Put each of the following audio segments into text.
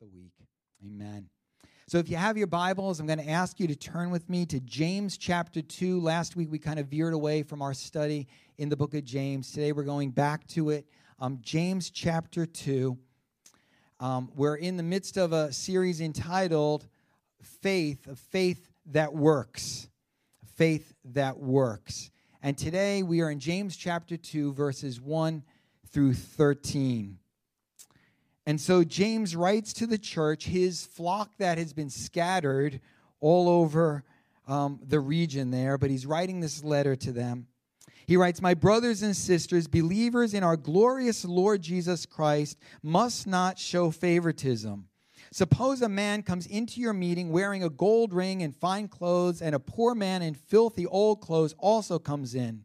the week. Amen. So if you have your Bibles, I'm going to ask you to turn with me to James chapter 2. Last week we kind of veered away from our study in the book of James. Today we're going back to it. Um, James chapter 2. Um, we're in the midst of a series entitled Faith, a faith that works. Faith that works. And today we are in James chapter 2, verses 1 through 13. And so James writes to the church, his flock that has been scattered all over um, the region there, but he's writing this letter to them. He writes, My brothers and sisters, believers in our glorious Lord Jesus Christ, must not show favoritism. Suppose a man comes into your meeting wearing a gold ring and fine clothes, and a poor man in filthy old clothes also comes in.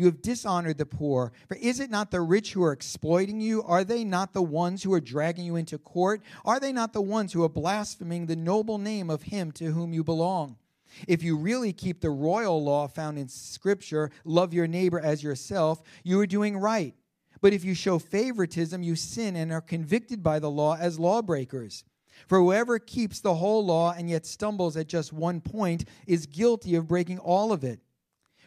you have dishonored the poor. For is it not the rich who are exploiting you? Are they not the ones who are dragging you into court? Are they not the ones who are blaspheming the noble name of him to whom you belong? If you really keep the royal law found in Scripture, love your neighbor as yourself, you are doing right. But if you show favoritism, you sin and are convicted by the law as lawbreakers. For whoever keeps the whole law and yet stumbles at just one point is guilty of breaking all of it.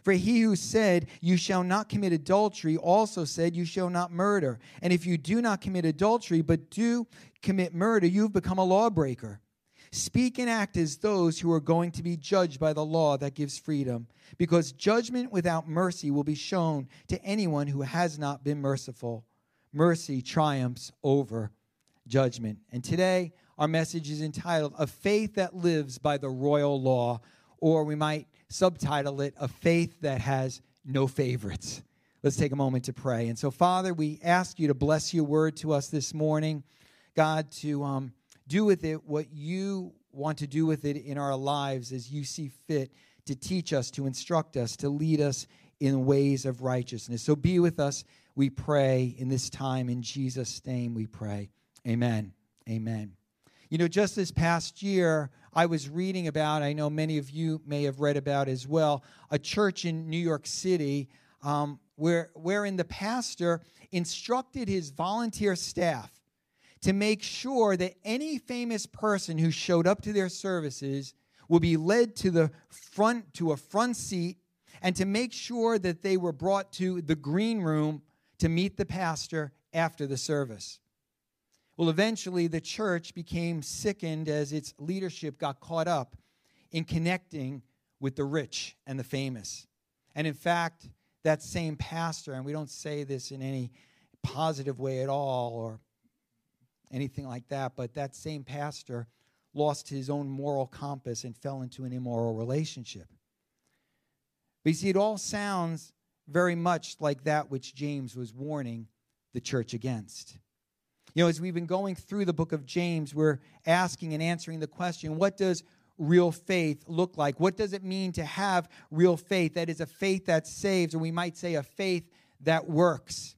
For he who said, You shall not commit adultery, also said, You shall not murder. And if you do not commit adultery, but do commit murder, you've become a lawbreaker. Speak and act as those who are going to be judged by the law that gives freedom, because judgment without mercy will be shown to anyone who has not been merciful. Mercy triumphs over judgment. And today, our message is entitled A Faith That Lives by the Royal Law, or we might subtitle it A Faith That Has No Favorites. Let's take a moment to pray. And so, Father, we ask you to bless your word to us this morning. God, to um, do with it what you want to do with it in our lives as you see fit to teach us, to instruct us, to lead us in ways of righteousness. So be with us, we pray, in this time. In Jesus' name we pray. Amen. Amen. You know, just this past year, I was reading about, I know many of you may have read about as well, a church in New York City um, where, wherein the pastor instructed his volunteer staff to make sure that any famous person who showed up to their services would be led to the front to a front seat and to make sure that they were brought to the green room to meet the pastor after the service. Well, eventually, the church became sickened as its leadership got caught up in connecting with the rich and the famous. And in fact, that same pastor, and we don't say this in any positive way at all or anything like that, but that same pastor lost his own moral compass and fell into an immoral relationship. But you see, it all sounds very much like that which James was warning the church against. You know, as we've been going through the book of James, we're asking and answering the question what does real faith look like? What does it mean to have real faith? That is a faith that saves, or we might say a faith that works.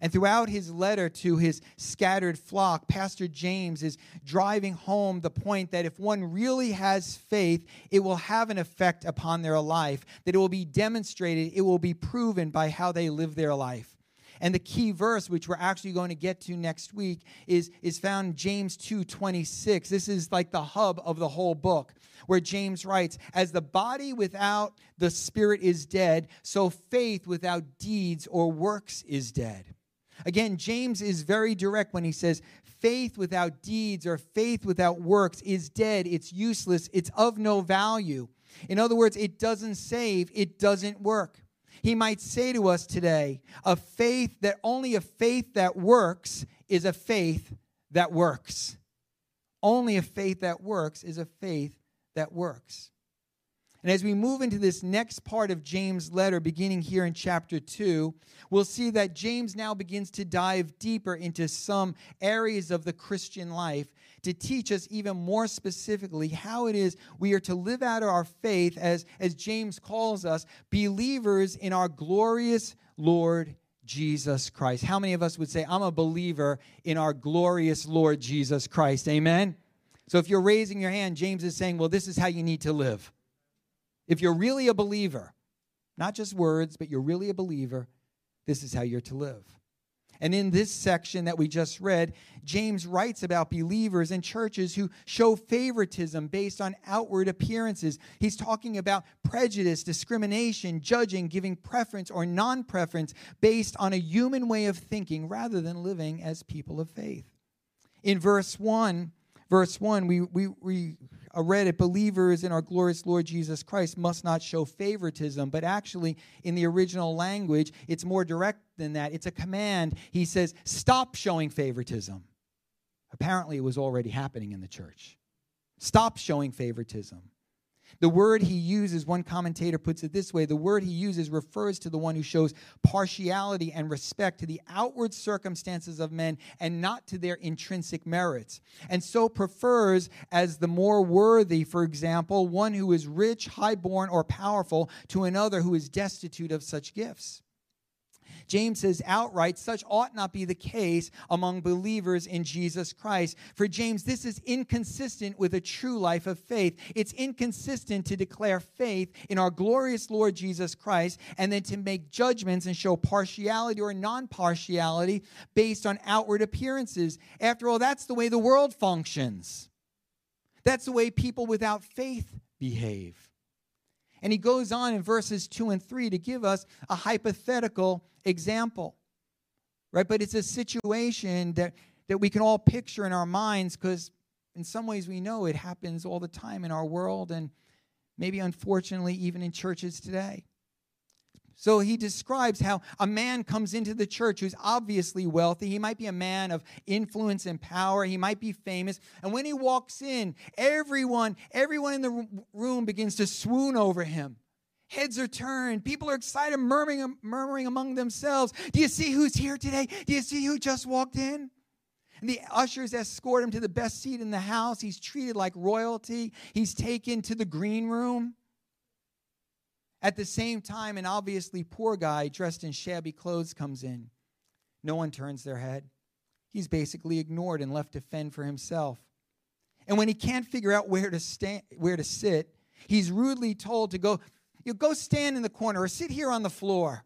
And throughout his letter to his scattered flock, Pastor James is driving home the point that if one really has faith, it will have an effect upon their life, that it will be demonstrated, it will be proven by how they live their life. And the key verse, which we're actually going to get to next week, is, is found in James 2 26. This is like the hub of the whole book, where James writes, As the body without the spirit is dead, so faith without deeds or works is dead. Again, James is very direct when he says, faith without deeds or faith without works is dead, it's useless, it's of no value. In other words, it doesn't save, it doesn't work. He might say to us today, a faith that only a faith that works is a faith that works. Only a faith that works is a faith that works. And as we move into this next part of James' letter, beginning here in chapter 2, we'll see that James now begins to dive deeper into some areas of the Christian life to teach us even more specifically how it is we are to live out our faith as, as James calls us, believers in our glorious Lord Jesus Christ. How many of us would say, I'm a believer in our glorious Lord Jesus Christ? Amen? So if you're raising your hand, James is saying, well, this is how you need to live. If you're really a believer, not just words, but you're really a believer, this is how you're to live. And in this section that we just read, James writes about believers in churches who show favoritism based on outward appearances. He's talking about prejudice, discrimination, judging, giving preference or non preference based on a human way of thinking rather than living as people of faith. In verse 1, verse 1, we, we, we read it believers in our glorious Lord Jesus Christ must not show favoritism, but actually, in the original language, it's more direct than that. It's a command. He says, stop showing favoritism. Apparently, it was already happening in the church. Stop showing favoritism. The word he uses, one commentator puts it this way the word he uses refers to the one who shows partiality and respect to the outward circumstances of men and not to their intrinsic merits, and so prefers as the more worthy, for example, one who is rich, high-born, or powerful to another who is destitute of such gifts. James says outright, such ought not be the case among believers in Jesus Christ. For James, this is inconsistent with a true life of faith. It's inconsistent to declare faith in our glorious Lord Jesus Christ and then to make judgments and show partiality or non partiality based on outward appearances. After all, that's the way the world functions. That's the way people without faith behave. And he goes on in verses 2 and 3 to give us a hypothetical example. Right? But it's a situation that, that we can all picture in our minds because, in some ways, we know it happens all the time in our world and maybe, unfortunately, even in churches today. So he describes how a man comes into the church who's obviously wealthy. He might be a man of influence and power. He might be famous. And when he walks in, everyone, everyone in the room begins to swoon over him. Heads are turned. People are excited, murmuring, murmuring among themselves. Do you see who's here today? Do you see who just walked in? And the ushers escort him to the best seat in the house. He's treated like royalty. He's taken to the green room. At the same time, an obviously poor guy dressed in shabby clothes comes in. No one turns their head. He's basically ignored and left to fend for himself. And when he can't figure out where to stand, where to sit, he's rudely told to go, you go stand in the corner or sit here on the floor.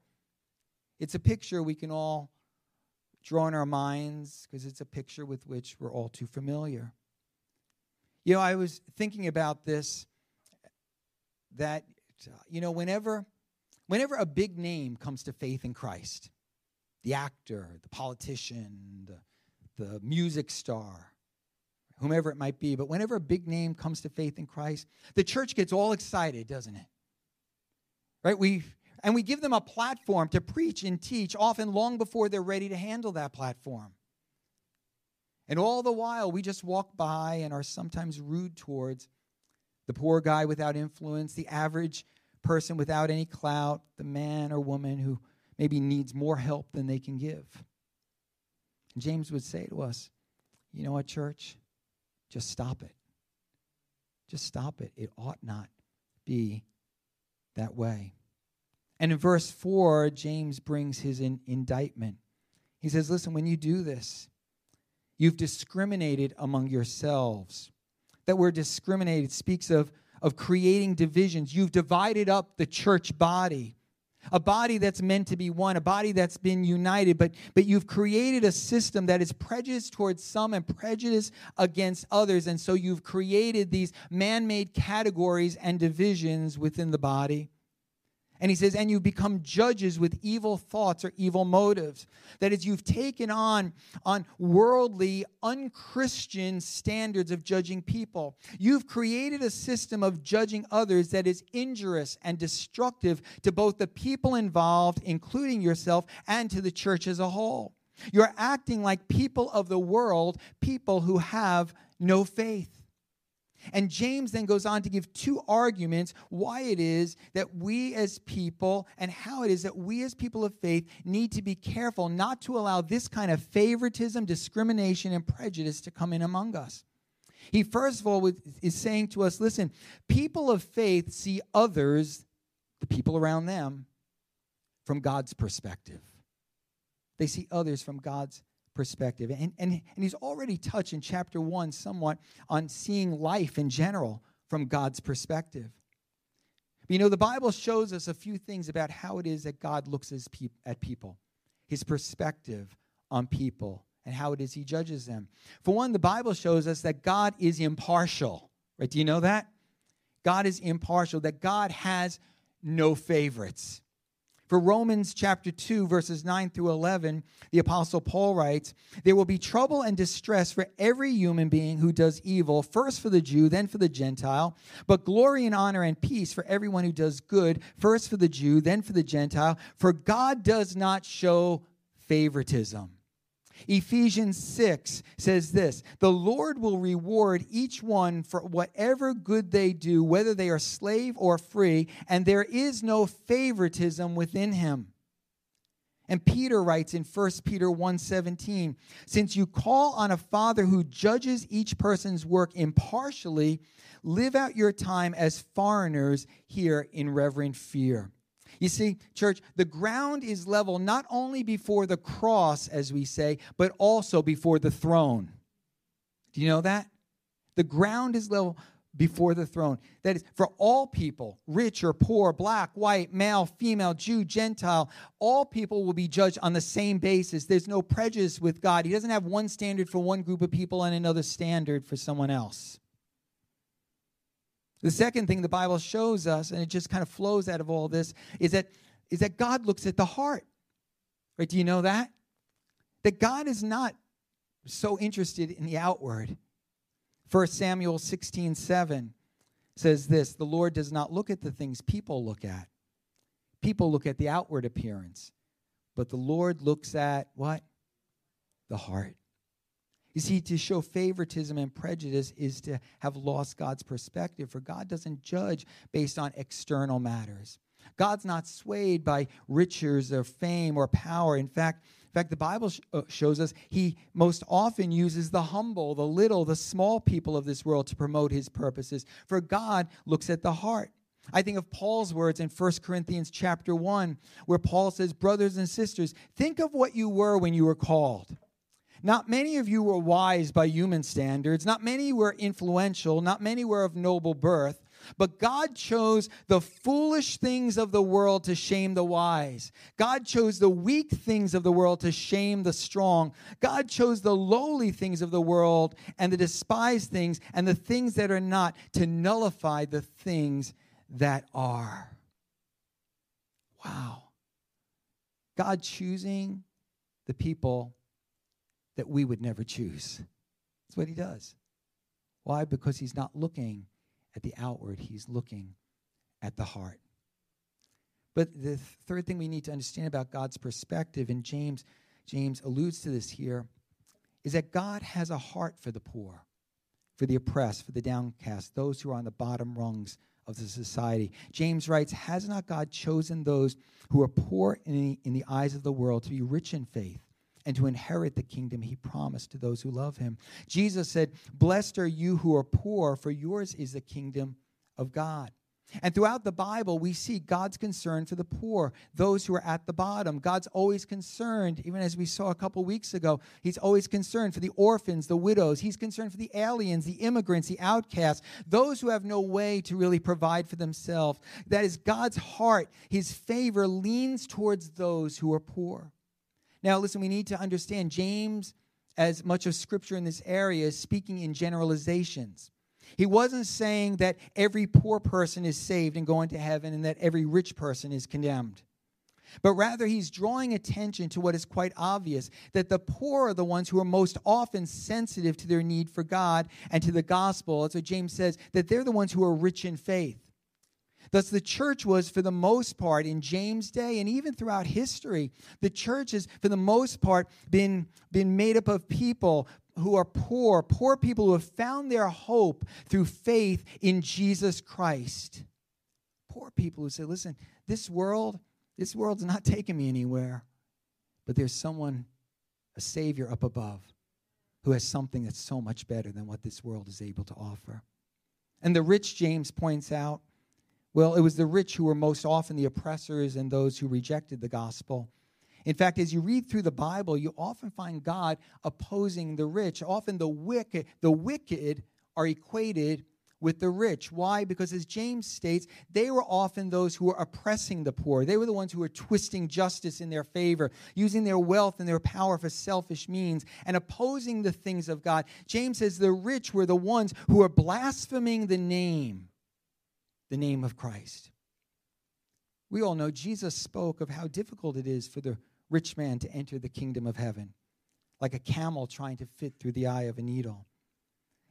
It's a picture we can all draw in our minds because it's a picture with which we're all too familiar. You know, I was thinking about this that Uh, you know, whenever, whenever a big name comes to faith in Christ, the actor, the politician, the, the music star, whomever it might be, but whenever a big name comes to faith in Christ, the church gets all excited, doesn't it? Right? We and we give them a platform to preach and teach, often long before they're ready to handle that platform. And all the while, we just walk by and are sometimes rude towards the poor guy without influence, the average person without any clout, the man or woman who maybe needs more help than they can give. And James would say to us, you know what, church? Just stop it. Just stop it. It ought not be that way. And in verse 4, James brings his in- indictment. He says, Listen, when you do this, you've discriminated among yourselves that word discriminated speaks of, of creating divisions. You've divided up the church body, a body that's meant to be one, a body that's been united, but, but you've created a system that is prejudiced towards some and prejudice against others. And so you've created these man made categories and divisions within the body. And he says, and you become judges with evil thoughts or evil motives. That is, you've taken on, on worldly, unchristian standards of judging people. You've created a system of judging others that is injurious and destructive to both the people involved, including yourself, and to the church as a whole. You're acting like people of the world, people who have no faith. And James then goes on to give two arguments why it is that we as people and how it is that we as people of faith need to be careful not to allow this kind of favoritism, discrimination, and prejudice to come in among us. He, first of all, is saying to us listen, people of faith see others, the people around them, from God's perspective. They see others from God's perspective. And, and, and he's already touched in chapter one somewhat on seeing life in general from God's perspective. But you know, the Bible shows us a few things about how it is that God looks at people, his perspective on people, and how it is he judges them. For one, the Bible shows us that God is impartial. Right? Do you know that? God is impartial, that God has no favorites. For Romans chapter 2, verses 9 through 11, the Apostle Paul writes, There will be trouble and distress for every human being who does evil, first for the Jew, then for the Gentile, but glory and honor and peace for everyone who does good, first for the Jew, then for the Gentile, for God does not show favoritism. Ephesians 6 says this The Lord will reward each one for whatever good they do, whether they are slave or free, and there is no favoritism within him. And Peter writes in 1 Peter 1:17, since you call on a father who judges each person's work impartially, live out your time as foreigners here in reverent fear. You see, church, the ground is level not only before the cross, as we say, but also before the throne. Do you know that? The ground is level before the throne. That is, for all people, rich or poor, black, white, male, female, Jew, Gentile, all people will be judged on the same basis. There's no prejudice with God. He doesn't have one standard for one group of people and another standard for someone else. The second thing the Bible shows us, and it just kind of flows out of all this, is that, is that God looks at the heart. Right? Do you know that? That God is not so interested in the outward. 1 Samuel 16 7 says this The Lord does not look at the things people look at. People look at the outward appearance, but the Lord looks at what? The heart. You see, to show favoritism and prejudice is to have lost God's perspective, for God doesn't judge based on external matters. God's not swayed by riches or fame or power. In fact, in fact, the Bible uh, shows us he most often uses the humble, the little, the small people of this world to promote his purposes. For God looks at the heart. I think of Paul's words in 1 Corinthians chapter 1, where Paul says, Brothers and sisters, think of what you were when you were called. Not many of you were wise by human standards. Not many were influential. Not many were of noble birth. But God chose the foolish things of the world to shame the wise. God chose the weak things of the world to shame the strong. God chose the lowly things of the world and the despised things and the things that are not to nullify the things that are. Wow. God choosing the people that we would never choose. That's what he does. Why? Because he's not looking at the outward, he's looking at the heart. But the third thing we need to understand about God's perspective, and James, James alludes to this here, is that God has a heart for the poor, for the oppressed, for the downcast, those who are on the bottom rungs of the society. James writes, Has not God chosen those who are poor in the, in the eyes of the world to be rich in faith and to inherit the kingdom he promised to those who love him. Jesus said, Blessed are you who are poor, for yours is the kingdom of God. And throughout the Bible, we see God's concern for the poor, those who are at the bottom. God's always concerned, even as we saw a couple weeks ago, He's always concerned for the orphans, the widows. He's concerned for the aliens, the immigrants, the outcasts, those who have no way to really provide for themselves. That is God's heart. His favor leans towards those who are poor. Now, listen, we need to understand James, as much of scripture in this area, is speaking in generalizations. He wasn't saying that every poor person is saved and going to heaven and that every rich person is condemned. But rather, he's drawing attention to what is quite obvious that the poor are the ones who are most often sensitive to their need for God and to the gospel. That's what James says, that they're the ones who are rich in faith. Thus, the church was, for the most part, in James' day and even throughout history, the church has, for the most part, been, been made up of people who are poor, poor people who have found their hope through faith in Jesus Christ. Poor people who say, listen, this world, this world's not taking me anywhere, but there's someone, a Savior up above. who has something that's so much better than what this world is able to offer. And the rich, James points out, well, it was the rich who were most often the oppressors and those who rejected the gospel. In fact, as you read through the Bible, you often find God opposing the rich. Often the wicked, the wicked are equated with the rich. Why? Because as James states, they were often those who were oppressing the poor. They were the ones who were twisting justice in their favor, using their wealth and their power for selfish means, and opposing the things of God. James says the rich were the ones who were blaspheming the name, the name of Christ. We all know Jesus spoke of how difficult it is for the rich man to enter the kingdom of heaven, like a camel trying to fit through the eye of a needle.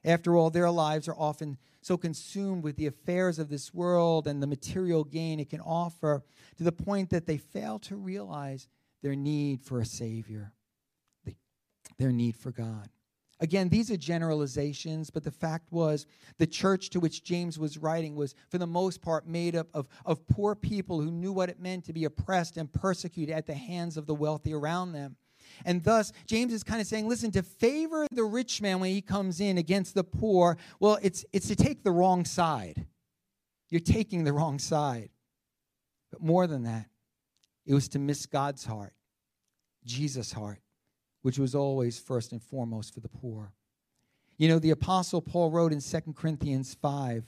After all, their lives are often so consumed with the affairs of this world and the material gain it can offer to the point that they fail to realize their need for a Savior, their need for God. Again, these are generalizations, but the fact was the church to which James was writing was, for the most part, made up of, of poor people who knew what it meant to be oppressed and persecuted at the hands of the wealthy around them. And thus, James is kind of saying, listen, to favor the rich man when he comes in against the poor, well, it's, it's to take the wrong side. You're taking the wrong side. But more than that, it was to miss God's heart, Jesus' heart, which was always first and foremost for the poor. You know, the Apostle Paul wrote in 2 Corinthians 5,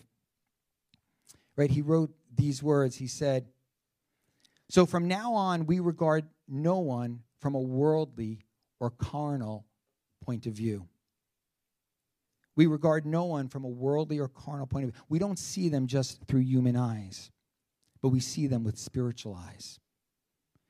right? He wrote these words. He said, So from now on, we regard no one from a worldly or carnal point of view. We regard no one from a worldly or carnal point of view. We don't see them just through human eyes, but we see them with spiritual eyes.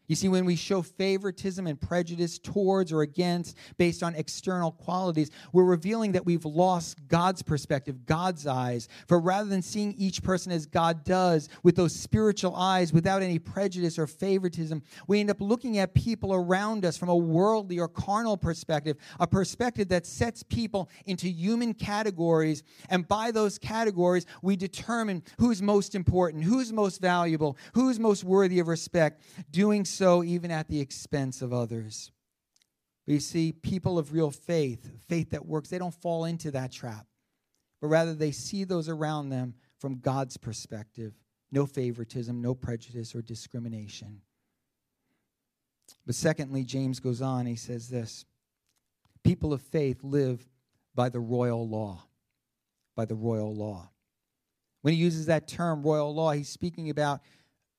You see, when we show favoritism and prejudice towards or against based on external qualities, we're revealing that we've lost God's perspective, God's eyes. For rather than seeing each person as God does with those spiritual eyes without any prejudice or favoritism, we end up looking at people around us from a worldly or carnal perspective, a perspective that sets people into human categories. And by those categories, we determine who's most important, who's most valuable, who's most worthy of respect. Doing so even at the expense of others. You see, people of real faith, faith that works, they don't fall into that trap, but rather they see those around them from God's perspective. No favoritism, no prejudice or discrimination. But secondly, James goes on, he says this People of faith live by the royal law. By the royal law. When he uses that term, royal law, he's speaking about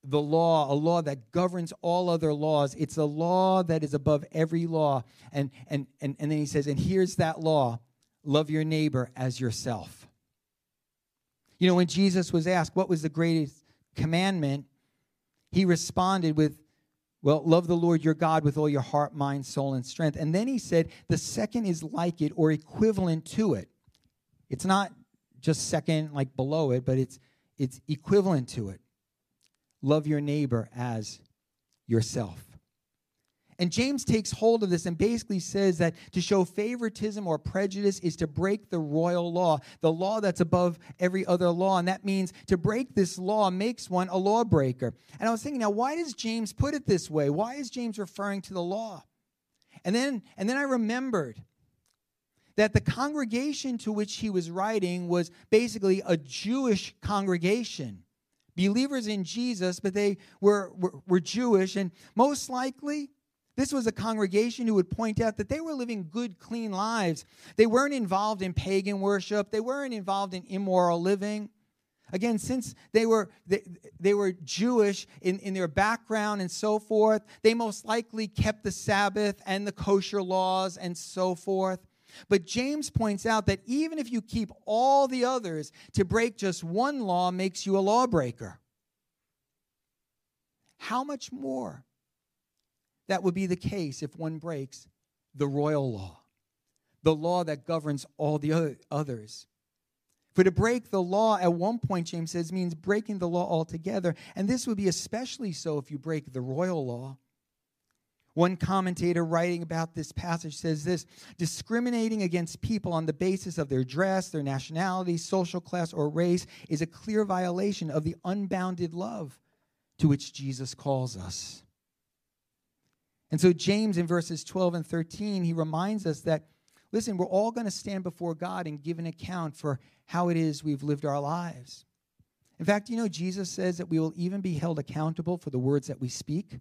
the law, a law that governs all other laws. It's a law that is above every law. And, and, and, and then he says, and here's that law love your neighbor as yourself. You know, when Jesus was asked what was the greatest commandment, he responded with, well, love the Lord your God with all your heart, mind, soul, and strength. And then he said, the second is like it or equivalent to it. It's not just second, like below it, but it's, it's equivalent to it love your neighbor as yourself. And James takes hold of this and basically says that to show favoritism or prejudice is to break the royal law, the law that's above every other law. And that means to break this law makes one a lawbreaker. And I was thinking, now, why does James put it this way? Why is James referring to the law? And then, and then I remembered that the congregation to which he was writing was basically a Jewish congregation believers in Jesus, but they were, were, were Jewish. And most likely, this was a congregation who would point out that they were living good, clean lives. They weren't involved in pagan worship, they weren't involved in immoral living. Again, since they were, they, they were Jewish in, in their background and so forth, they most likely kept the Sabbath and the kosher laws and so forth. But James points out that even if you keep all the others, to break just one law makes you a lawbreaker. How much more that would be the case if one breaks the royal law, the law that governs all the others. For to break the law at one point, James says, means breaking the law altogether. And this would be especially so if you break the royal law. One commentator writing about this passage says this discriminating against people on the basis of their dress, their nationality, social class, or race is a clear violation of the unbounded love to which Jesus calls us. And so, James in verses 12 and 13, he reminds us that, listen, we're all going to stand before God and give an account for how it is we've lived our lives. In fact, you know, Jesus says that we will even be held accountable for the words that we speak.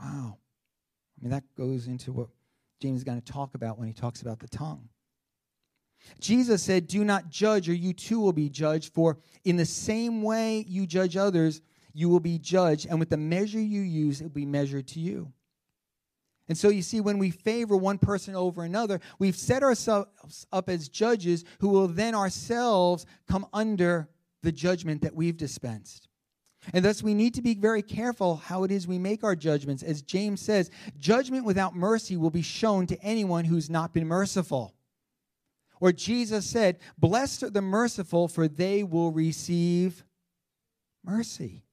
Wow. I mean, that goes into what James is going to talk about when he talks about the tongue. Jesus said, Do not judge, or you too will be judged. For in the same way you judge others, you will be judged. And with the measure you use, it will be measured to you. And so you see, when we favor one person over another, we've set ourselves up as judges who will then ourselves come under the judgment that we've dispensed. And thus, we need to be very careful how it is we make our judgments. As James says, judgment without mercy will be shown to anyone who's not been merciful. Or Jesus said, Blessed are the merciful, for they will receive mercy.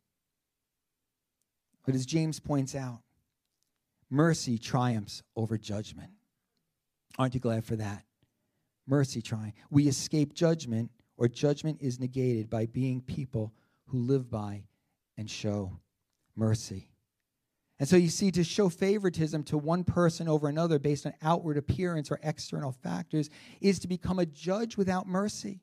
But as James points out, mercy triumphs over judgment. Aren't you glad for that? Mercy triumphs. We escape judgment, or judgment is negated by being people who live by and show mercy. And so you see, to show favoritism to one person over another based on outward appearance or external factors is to become a judge without mercy.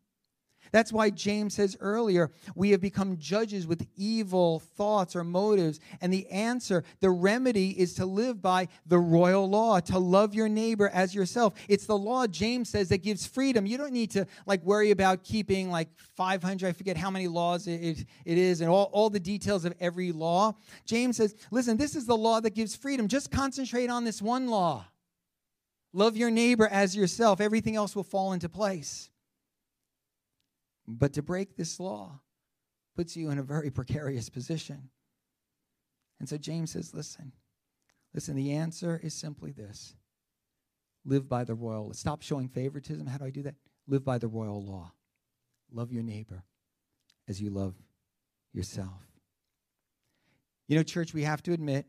That's why James says earlier, we have become judges with evil thoughts or motives. And the answer, the remedy, is to live by the royal law, to love your neighbor as yourself. It's the law, James says, that gives freedom. You don't need to like worry about keeping like 500, I forget how many laws it, it is, and all, all the details of every law. James says, listen, this is the law that gives freedom. Just concentrate on this one law. Love your neighbor as yourself. Everything else will fall into place. But to break this law puts you in a very precarious position. And so James says, listen, listen, the answer is simply this live by the royal. Stop showing favoritism. How do I do that? Live by the royal law. Love your neighbor as you love yourself. You know, church, we have to admit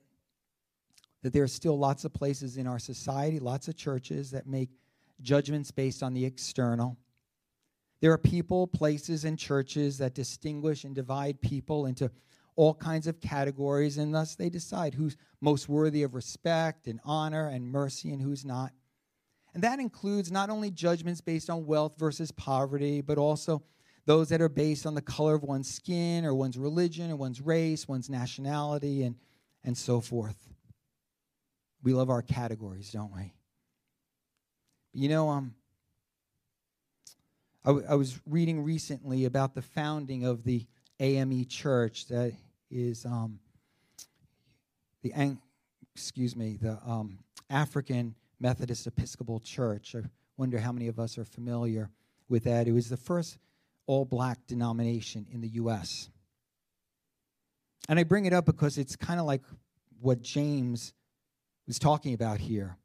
that there are still lots of places in our society, lots of churches that make judgments based on the external. There are people, places, and churches that distinguish and divide people into all kinds of categories, and thus they decide who's most worthy of respect and honor and mercy and who's not. And that includes not only judgments based on wealth versus poverty, but also those that are based on the color of one's skin or one's religion or one's race, one's nationality, and, and so forth. We love our categories, don't we? You know, um, I, w- I was reading recently about the founding of the AME Church, that is um, the excuse me, the um, African Methodist Episcopal Church. I wonder how many of us are familiar with that. It was the first all-black denomination in the U.S. And I bring it up because it's kind of like what James was talking about here.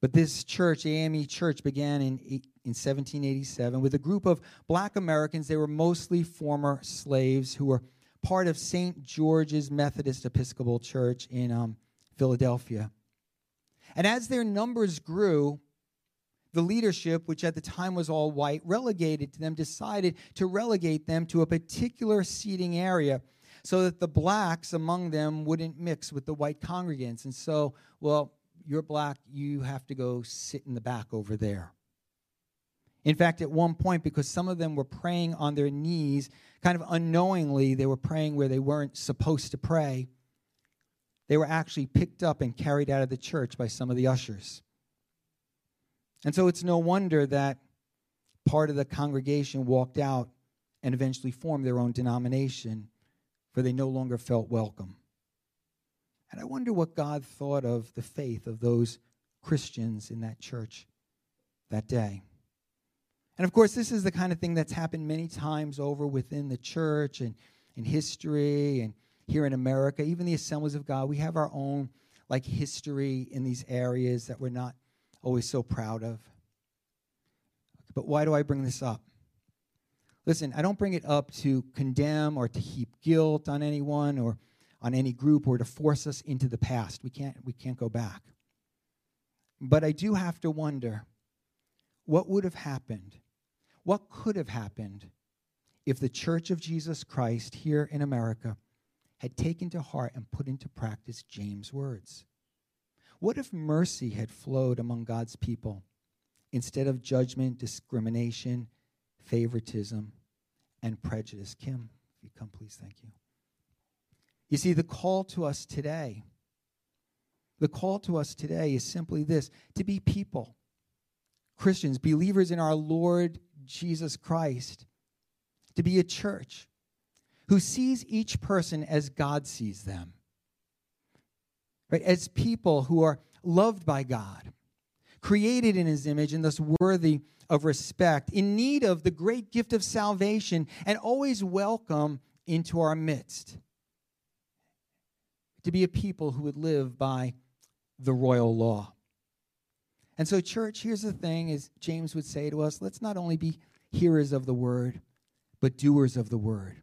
But this church, AME Church, began in, in 1787 with a group of black Americans. They were mostly former slaves who were part of St. George's Methodist Episcopal Church in um, Philadelphia. And as their numbers grew, the leadership, which at the time was all white, relegated to them, decided to relegate them to a particular seating area so that the blacks among them wouldn't mix with the white congregants. And so, well, you're black, you have to go sit in the back over there. In fact, at one point, because some of them were praying on their knees, kind of unknowingly, they were praying where they weren't supposed to pray. They were actually picked up and carried out of the church by some of the ushers. And so it's no wonder that part of the congregation walked out and eventually formed their own denomination, for they no longer felt welcome. And I wonder what God thought of the faith of those Christians in that church that day. And of course, this is the kind of thing that's happened many times over within the church and in history and here in America, even the assemblies of God. We have our own like history in these areas that we're not always so proud of. But why do I bring this up? Listen, I don't bring it up to condemn or to heap guilt on anyone or on any group or to force us into the past. We can't, we can't go back. But I do have to wonder what would have happened? What could have happened if the Church of Jesus Christ here in America had taken to heart and put into practice James' words? What if mercy had flowed among God's people instead of judgment, discrimination, favoritism, and prejudice? Kim, if you come, please, thank you. You see, the call to us today, the call to us today is simply this to be people, Christians, believers in our Lord Jesus Christ, to be a church who sees each person as God sees them, right? As people who are loved by God, created in his image, and thus worthy of respect, in need of the great gift of salvation, and always welcome into our midst to be a people who would live by the royal law. And so, church, here's the thing, as James would say to us let's not only be hearers of the word, but doers of the word.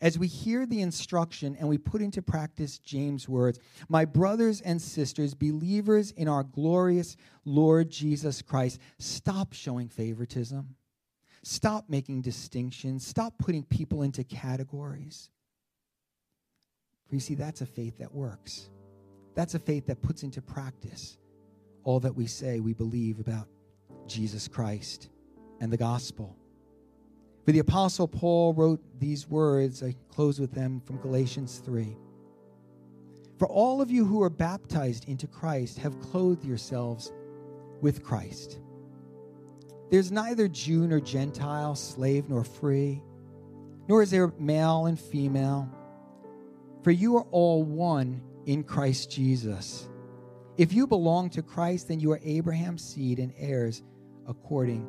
As we hear the instruction and we put into practice James' words, my brothers and sisters, believers in our glorious Lord Jesus Christ, stop showing favoritism. Stop making distinctions. Stop putting people into categories. For you see, that's a faith that works. That's a faith that puts into practice all that we say we believe about Jesus Christ and the gospel. For the Apostle Paul wrote these words, I close with them from Galatians 3. For all of you who are baptized into Christ have clothed yourselves with Christ. There's neither Jew nor Gentile, slave nor free, nor is there male and female for you are all one in Christ Jesus. If you belong to Christ, then you are Abraham's seed and heirs according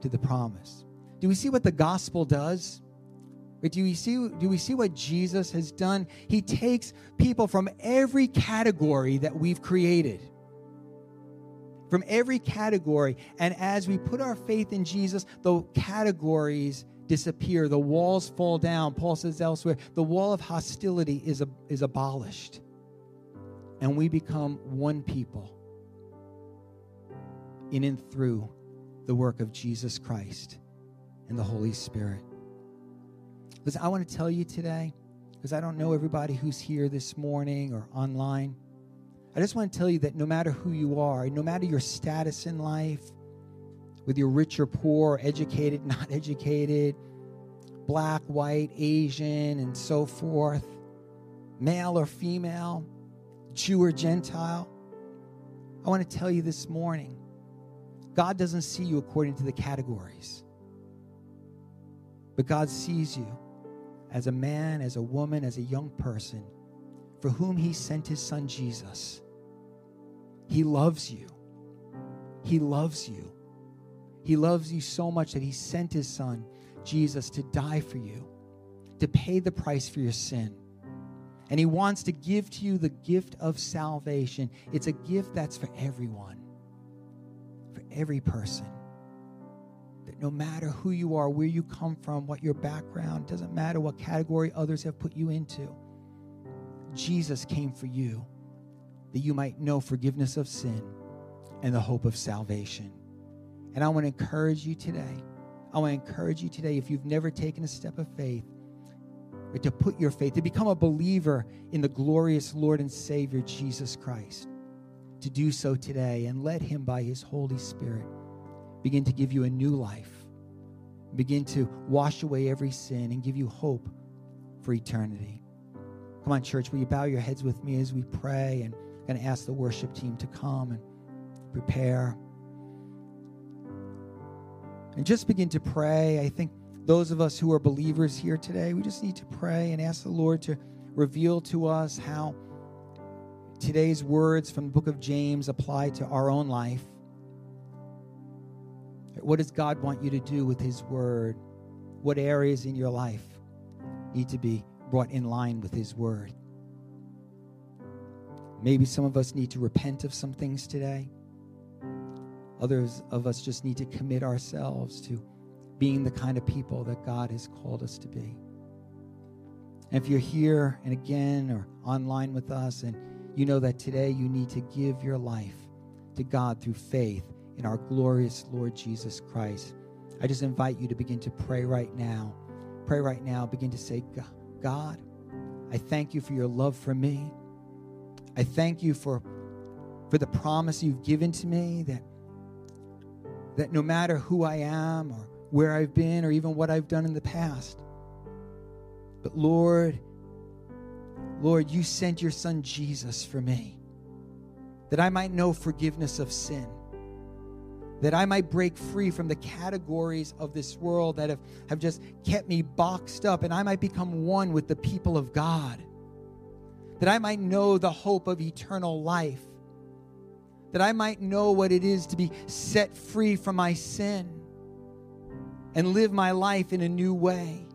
to the promise. Do we see what the gospel does? Do we see do we see what Jesus has done? He takes people from every category that we've created. From every category, and as we put our faith in Jesus, the categories disappear, the walls fall down. Paul says elsewhere, the wall of hostility is, is abolished. And we become one people in and through the work of Jesus Christ and the Holy Spirit. Listen, I want to tell you today, because I don't know everybody who's here this morning or online. I just want to tell you that no matter who you are, no matter your status in life, whether you're rich or poor, educated, not educated, black, white, Asian, and so forth, male or female, Jew or Gentile. I want to tell you this morning God doesn't see you according to the categories, but God sees you as a man, as a woman, as a young person for whom He sent His Son Jesus. He loves you. He loves you. He loves you so much that he sent his son, Jesus, to die for you, to pay the price for your sin. And he wants to give to you the gift of salvation. It's a gift that's for everyone, for every person. That no matter who you are, where you come from, what your background, doesn't matter what category others have put you into, Jesus came for you that you might know forgiveness of sin and the hope of salvation. And I want to encourage you today. I want to encourage you today, if you've never taken a step of faith, or to put your faith, to become a believer in the glorious Lord and Savior Jesus Christ, to do so today and let Him, by His Holy Spirit, begin to give you a new life, begin to wash away every sin and give you hope for eternity. Come on, church, will you bow your heads with me as we pray? And I'm going to ask the worship team to come and prepare and just begin to pray. I think those of us who are believers here today, we just need to pray and ask the Lord to reveal to us how today's words from the book of James apply to our own life. What does God want you to do with His word? What areas in your life need to be brought in line with His word? Maybe some of us need to repent of some things today. Others of us just need to commit ourselves to being the kind of people that God has called us to be. And if you're here and again or online with us and you know that today you need to give your life to God through faith in our glorious Lord Jesus Christ, I just invite you to begin to pray right now. Pray right now. Begin to say, God, I thank you for your love for me. I thank you for for the promise you've given to me that, that no matter who I am or where I've been or even what I've done in the past, but Lord, Lord, you sent your son Jesus for me that I might know forgiveness of sin, that I might break free from the categories of this world that have, have just kept me boxed up, and I might become one with the people of God, that I might know the hope of eternal life, that I might know what it is to be set free from my sin and live my life in a new way.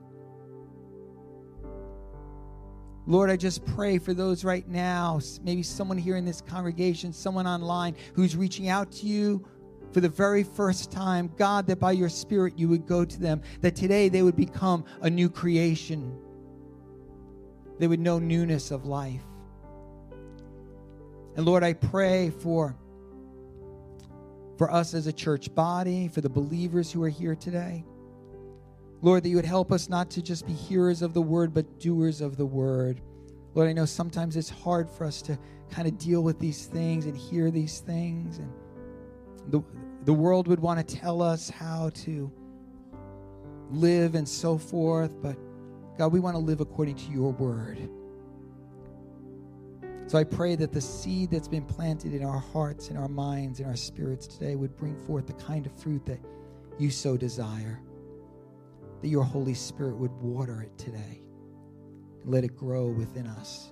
Lord, I just pray for those right now, maybe someone here in this congregation, someone online who's reaching out to you for the very first time. God, that by your Spirit you would go to them, that today they would become a new creation. They would know newness of life. And Lord, I pray for, for us as a church body, for the believers who are here today. Lord, that you would help us not to just be hearers of the word, but doers of the word. Lord, I know sometimes it's hard for us to kind of deal with these things and hear these things. And the, the world would want to tell us how to live and so forth, but God, we want to live according to your word. So I pray that the seed that's been planted in our hearts, in our minds, in our spirits today would bring forth the kind of fruit that you so desire that your Holy Spirit would water it today and let it grow within us.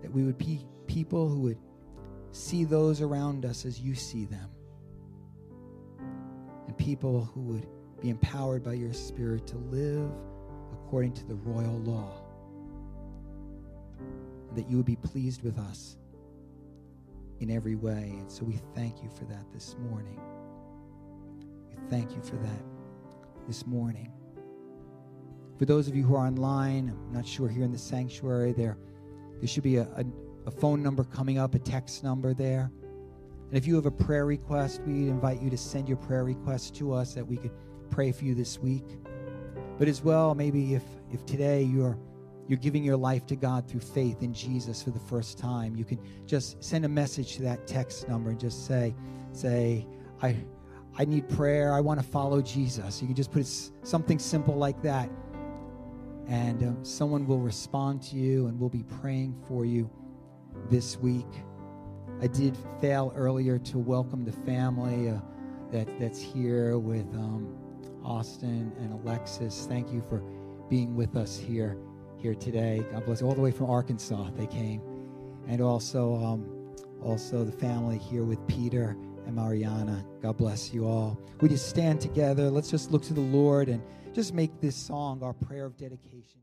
That we would be people who would see those around us as you see them. And people who would be empowered by your Spirit to live according to the royal law. That you would be pleased with us in every way. And so we thank you for that this morning. We thank you for that this morning. For those of you who are online, I'm not sure here in the sanctuary, there, there should be a, a, a phone number coming up, a text number there. And if you have a prayer request, we invite you to send your prayer request to us that we could pray for you this week. But as well, maybe if, if today you're you're giving your life to God through faith in Jesus for the first time, you can just send a message to that text number and just say, say, I I need prayer. I want to follow Jesus. You can just put something simple like that. And uh, someone will respond to you and we'll be praying for you this week. I did fail earlier to welcome the family uh, that, that's here with um, Austin and Alexis. Thank you for being with us here here today. God bless you. All the way from Arkansas, they came. And also, um, also the family here with Peter and Mariana. God bless you all. We just stand together. Let's just look to the Lord and just make this song our prayer of dedication.